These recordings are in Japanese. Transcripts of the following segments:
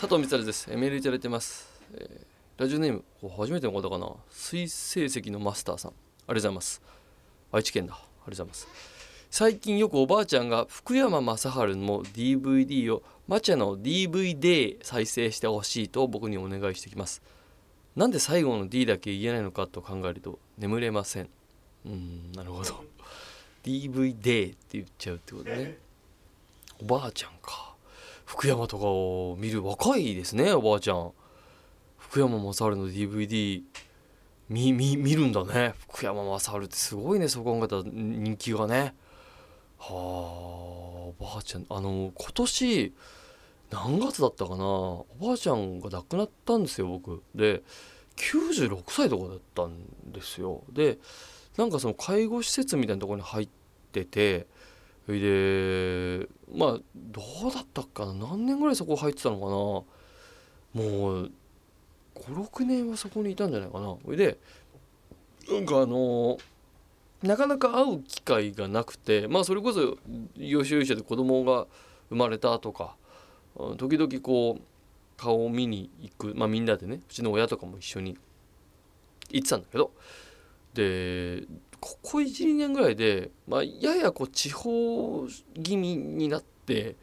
佐藤光です。メールいただいてます、えーラジオネーム初めての方かな。水成績のマスターさん。ありがとうございます。愛知県だ。ありがとうございます。最近よくおばあちゃんが福山雅治の DVD をマチャの DVD 再生してほしいと僕にお願いしてきます。なんで最後の D だけ言えないのかと考えると眠れません。うんなるほど。DVD って言っちゃうってことね。おばあちゃんか。福山とかを見る若いですねおばあちゃん。福山雅治の DVD 見見見るんだね。福山雅治ってすごいねそう考えたら人気がね。はあおばあちゃん。あの今年何月だったかな。おばあちゃんが亡くなったんですよ僕。で96歳とかだったんですよ。でなんかその介護施設みたいなところに入っててそれでまあどうだったかな？何年ぐらいそこ入ってたのかな？もう56年はそこにいたんじゃないかな。それでなんかあのなかなか会う機会がなくてまあそれこそ養子者で子供が生まれたとか時々こう顔を見に行くまあみんなでねうちの親とかも一緒に行ってたんだけど。でここ12年ぐらいで、まあ、ややこう地方気味になって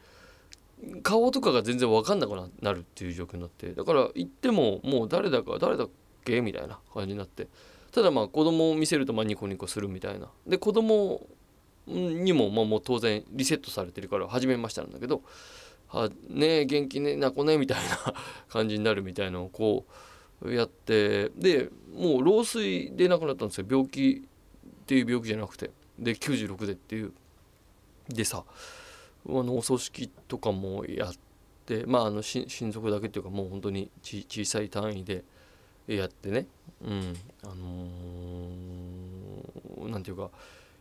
顔とかが全然分かんなくなるっていう状況になってだから行ってももう誰だか誰だっけみたいな感じになってただまあ子供を見せるとまあニコニコするみたいな。で子供にもまあもう当然リセットされてるから初めましてなんだけど「あねえ元気ねなこね」みたいな 感じになるみたいなのをこうやってでもう老衰で亡くなったんですよ。病気っていう病気じゃなくてで96でっていう。でさあのお葬式とかもやってまああの親族だけっていうかもう本当にち小さい単位でやってね。うん。あのーなんていうか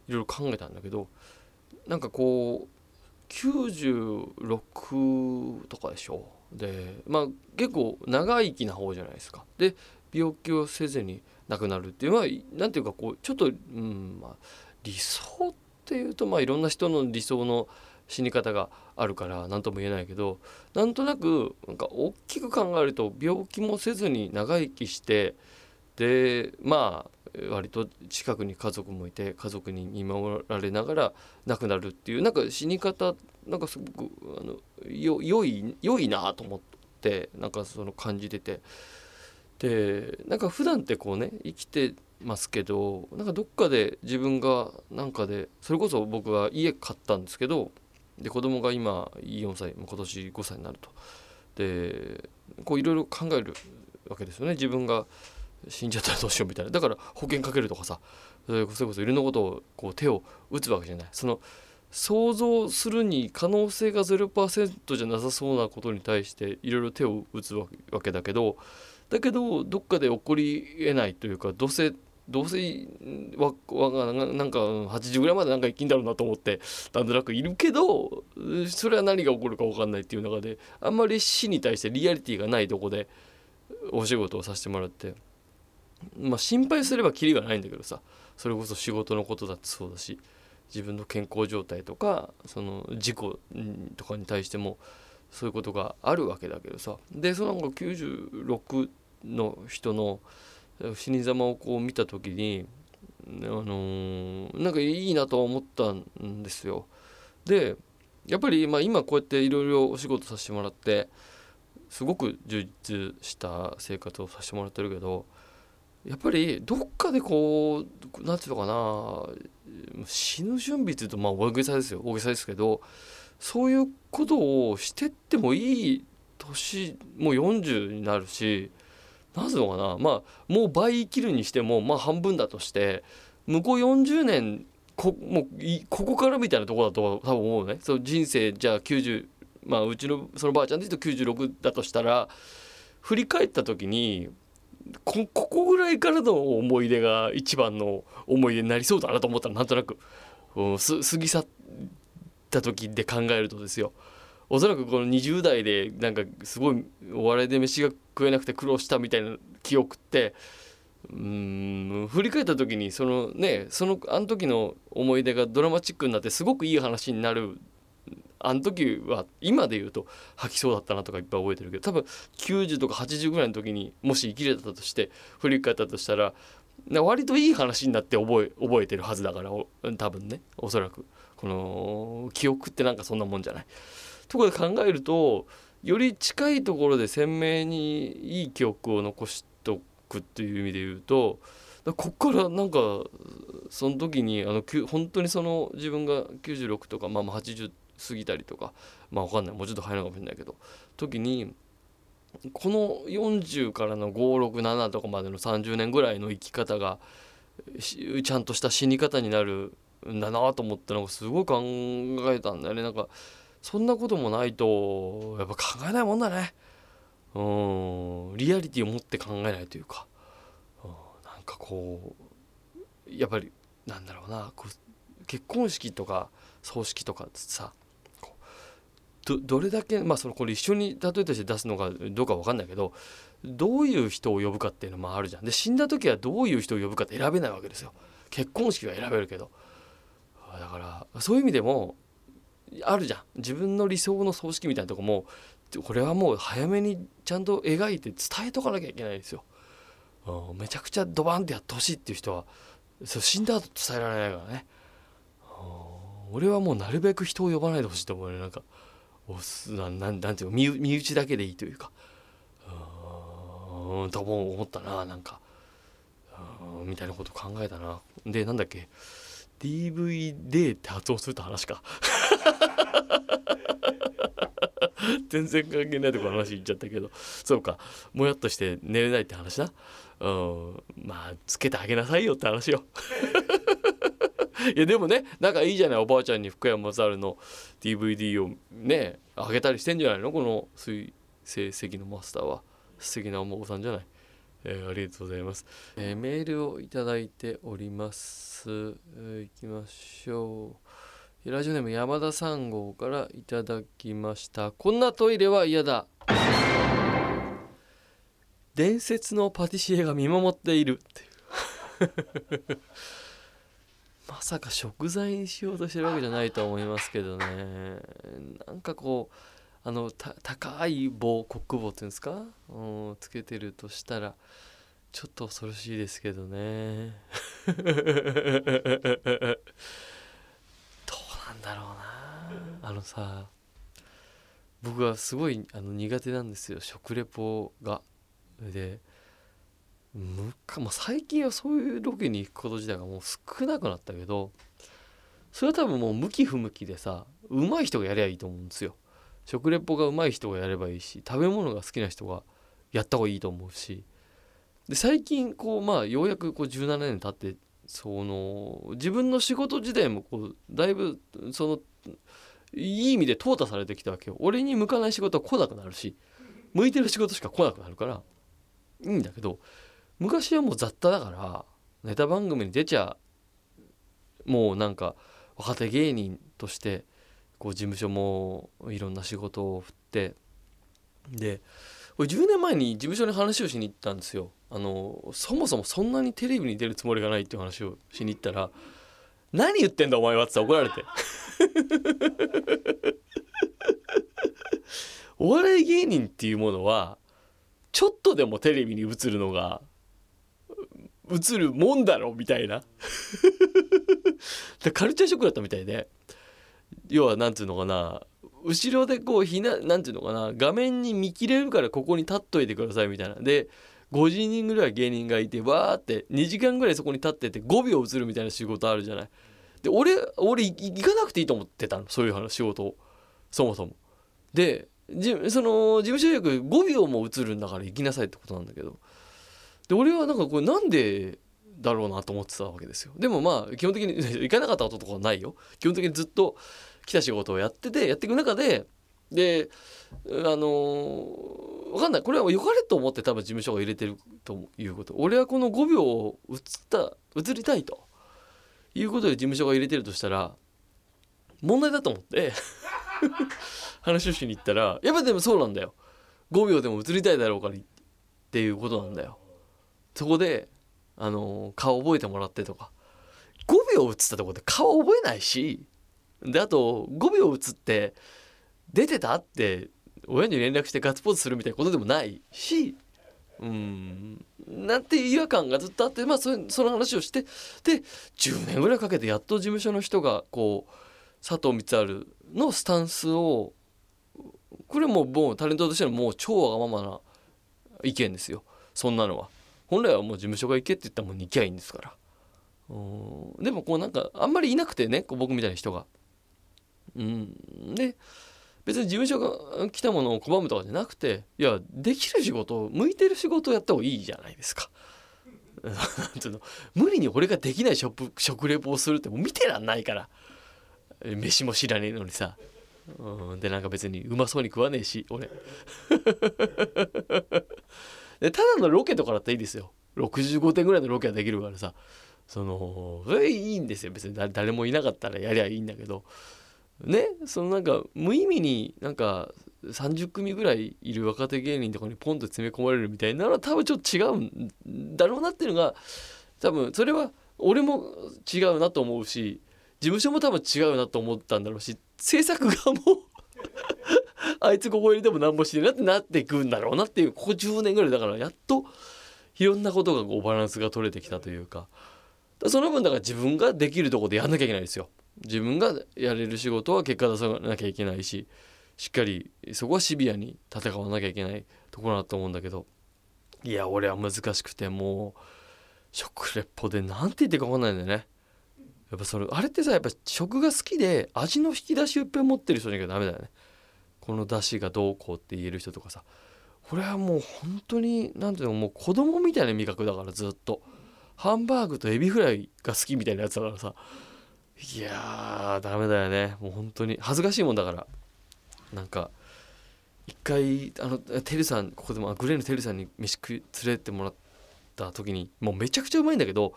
いろいろ考えたんだけどなんかこう96とかでしょ。でまあ結構長生きな方じゃないですか。で病気をせずに亡くなるっていうのはなんていうかこうちょっと、うんまあ、理想っていうとまあいろんな人の理想の死に方があるから何とも言えないけどなんとなくなんか大きく考えると病気もせずに長生きしてでまあ割と近くに家族もいて家族に見守られながら亡くなるっていうなんか死に方なんかすごくあのよ良い良いなと思ってなんかその感じてて。でなんか普段ってこうね生きてますけどなんかどっかで自分がなんかでそれこそ僕は家買ったんですけどで子供が今4歳今年5歳になると。でこういろいろ考えるわけですよね。自分が死んじゃったらどうしようみたいな。だから保険かけるとかさそれこそいろんなことをこう手を打つわけじゃない。その想像するに可能性が0%じゃなさそうなことに対していろいろ手を打つわけだけどだけどどっかで起こりえないというかどうせどうせわわなんか80ぐらいまでなんか生きんだろうなと思ってなんとなくいるけどそれは何が起こるか分かんないっていう中であんまり死に対してリアリティがないとこでお仕事をさせてもらってまあ心配すればキリがないんだけどさそれこそ仕事のことだってそうだし自分の健康状態とかその事故とかに対してもそういうことがあるわけだけどさ。でそのなんか96の人の死に様をこう見た時にあのー、なんかいいなと思ったんですよ。でやっぱりまあ今こうやっていろいろお仕事させてもらってすごく充実した生活をさせてもらってるけどやっぱりどっかでこう何て言うのかな死ぬ準備っていうとまあ大げさですよ大げさですけどそういうことをしてってもいい年もう40になるし何ていうのかな。まあもう倍生きるにしてもまあ半分だとして向こう40年こもうここからみたいなとこだと多分思うね。そう人生じゃあ90まあうちのそのばあちゃんで言うと96だとしたら振り返った時にこここぐらいからの思い出が一番の思い出になりそうだなと思ったらなんとなく、うん、す過ぎ去った時で考えるとですよ。おそらくこの20代でなんかすごいお笑いで飯が食えなくて苦労したみたいな記憶ってうん振り返った時にそのねそのあの時の思い出がドラマチックになってすごくいい話になるあの時は今で言うと吐きそうだったなとかいっぱい覚えてるけど多分90とか80ぐらいの時にもし生きれたとして振り返ったとしたら割といい話になって覚え覚えてるはずだから多分ねおそらくこの記憶ってなんかそんなもんじゃない。ところで考えるとより近いところで鮮明にいい記憶を残しとくっていう意味で言うとこっからなんかその時にあの本当にその自分が96とか、まあ、まあ80過ぎたりとかまあ分かんない。もうちょっと早いのかもしれないけど時にこの40からの567とかまでの30年ぐらいの生き方がちゃんとした死に方になるんだなと思ってなんかすごい考えたんだよね。なんかそんなこともないとやっぱ考えないもんだね。うん。リアリティを持って考えないというか、うん、なんかこうやっぱりなんだろうな。結婚式とか葬式とかさどどれだけまあそのこれ一緒に例えとして出すのかどうか分かんないけどどういう人を呼ぶかっていうのもあるじゃん。で死んだ時はどういう人を呼ぶかって選べないわけですよ。結婚式は選べるけど。だからそういう意味でもあるじゃん。自分の理想の葬式みたいなとこもこれはもう早めにちゃんと描いて伝えとかなきゃいけないですよ。めちゃくちゃドバンってやってほしいっていう人はそ死んだ後伝えられないからね。俺はもうなるべく人を呼ばないでほしいと思うね。なんかおすななんていうの身身内だけでいいというか。うんと思ったななんか。みたいなこと考えたな。でなんだっけ。DVD って発音すると話か。全然関係ないところ話言っちゃったけど。そうか。もやっとして寝れないって話な。うん。まあつけてあげなさいよって話よ。いやでもね仲いいじゃない。おばあちゃんに福山雅治の DVD をねあげたりしてんじゃないの？この水成績のマスターは。素敵なお孫さんじゃない？えー、ありがとうございます、えー、メールをいただいております、えー、きましょう。ラジオネーム山田三号からいただきました。こんなトイレは嫌だ。伝説のパティシエが見守っている。っていう。まさか食材にしようとしてるわけじゃないと思いますけどね。なんかこうあの高い棒コック棒っていうんですか、うん、つけてるとしたらちょっと恐ろしいですけどね どうなんだろうなあのさ僕はすごいあの苦手なんですよ食レポが。でむか、まあ、最近はそういうロケに行くこと自体がもう少なくなったけどそれは多分もう向き不向きでさ上手い人がやりゃいいと思うんですよ。食レポが上手い人がやればいいし食べ物が好きな人がやった方がいいと思うし。で最近こうまあようやくこう17年経ってその自分の仕事自体もこうだいぶそのいい意味で淘汰されてきたわけよ。俺に向かない仕事は来なくなるし向いてる仕事しか来なくなるからいいんだけど昔はもう雑多だからネタ番組に出ちゃもうなんか若手芸人としてこう事務所もいろんな仕事を振ってでこれ10年前に事務所に話をしに行ったんですよ。あのそもそもそんなにテレビに出るつもりがないっていう話をしに行ったら「何言ってんだお前は」って怒られて。お笑い芸人っていうものはちょっとでもテレビに映るのが映るもんだろみたいな。カルチャーショックだったみたいで。要は何ていうのかな後ろでこう何ていうのかな画面に見切れるからここに立っといてくださいみたいな。で50人ぐらい芸人がいてわーって2時間ぐらいそこに立ってて5秒映るみたいな仕事あるじゃない。で俺俺行かなくていいと思ってたのそういう話仕事を。そもそも。でじその事務所役5秒も映るんだから行きなさいってことなんだけど。で俺はなんかこれなんでだろうなと思ってたわけですよ。でもまあ基本的に 行かなかったこととかはないよ。基本的にずっと来た仕事をやっててやっていく中でであのー、分かんない。これは良かれと思って多分事務所が入れてるということ。俺はこの5秒を映った映りたいと。いうことで事務所が入れてるとしたら問題だと思って 話をしに行ったらやっぱでもそうなんだよ。5秒でも映りたいだろうからっていうことなんだよ。そこであの顔覚えてもらってとか。5秒映ったとこで顔覚えないしであと5秒映って出てたって親に連絡してガッツポーズするみたいなことでもないしうんなんて違和感がずっとあってまあそその話をしてで10年ぐらいかけてやっと事務所の人がこう佐藤光晴のスタンスをこれももうタレントとしてのもう超わがままな意見ですよ。そんなのは。本来はもう事務所が行けって言ったらもう行きゃいいんですから。うんでもこうなんかあんまりいなくてねこう僕みたいな人が。うん。で別に事務所が来たものを拒むとかじゃなくていやできる仕事向いてる仕事をやった方がいいじゃないですか。の。無理に俺ができない食食レポをするってもう見てらんないから。飯も知らねえのにさ、うん、でなんか別にうまそうに食わねえし俺。でただのロケとかだったらいいですよ。65点ぐらいのロケはできるからさ。そのそれいいんですよ。別に誰もいなかったらやりゃいいんだけど。ねそのなんか無意味になんか30組ぐらいいる若手芸人とかにポンと詰め込まれるみたいなのは多分ちょっと違うんだろうなっていうのが多分それは俺も違うなと思うし事務所も多分違うなと思ったんだろうし制作側も あいつここ入れても何もしてなってなっていくんだろうなっていうここ10年ぐらいだからやっといろんなことがこうバランスが取れてきたというかその分だから自分ができるとこでやんなきゃいけないですよ。自分がやれる仕事は結果出さなきゃいけないししっかりそこはシビアに戦わなきゃいけないところだと思うんだけどいや俺は難しくてもう食レポで何て言ってか分かんないんだよね。やっぱそれあれってさやっぱ食が好きで味の引き出しをいっぱい持ってる人じゃなきゃダメだよね。この出汁がどうこうって言える人とかさこれはもう本当に何ていうのもう子供みたいな味覚だからずっとハンバーグとエビフライが好きみたいなやつだからさいやーダメだよね。もう本当に。恥ずかしいもんだから。なんか一回あのてるさんここでもグレーのてるさんに飯食連れてもらった時にもうめちゃくちゃうまいんだけど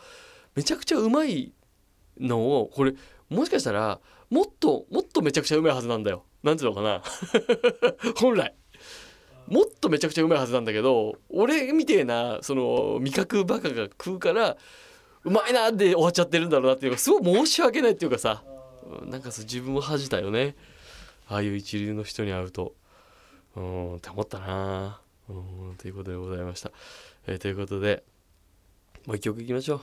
めちゃくちゃうまいのをこれもしかしたらもっともっとめちゃくちゃうまいはずなんだよ。なんていうのかな。本来。もっとめちゃくちゃうまいはずなんだけど俺みてえなその味覚バカが食うからうまいなって終わっちゃってるんだろうなっていうかすごい申し訳ないっていうかさ。なんか自分を恥じたよね。ああいう一流の人に会うと。うんって思ったな。うんということでございました、えー、ということでもう一曲いきましょう。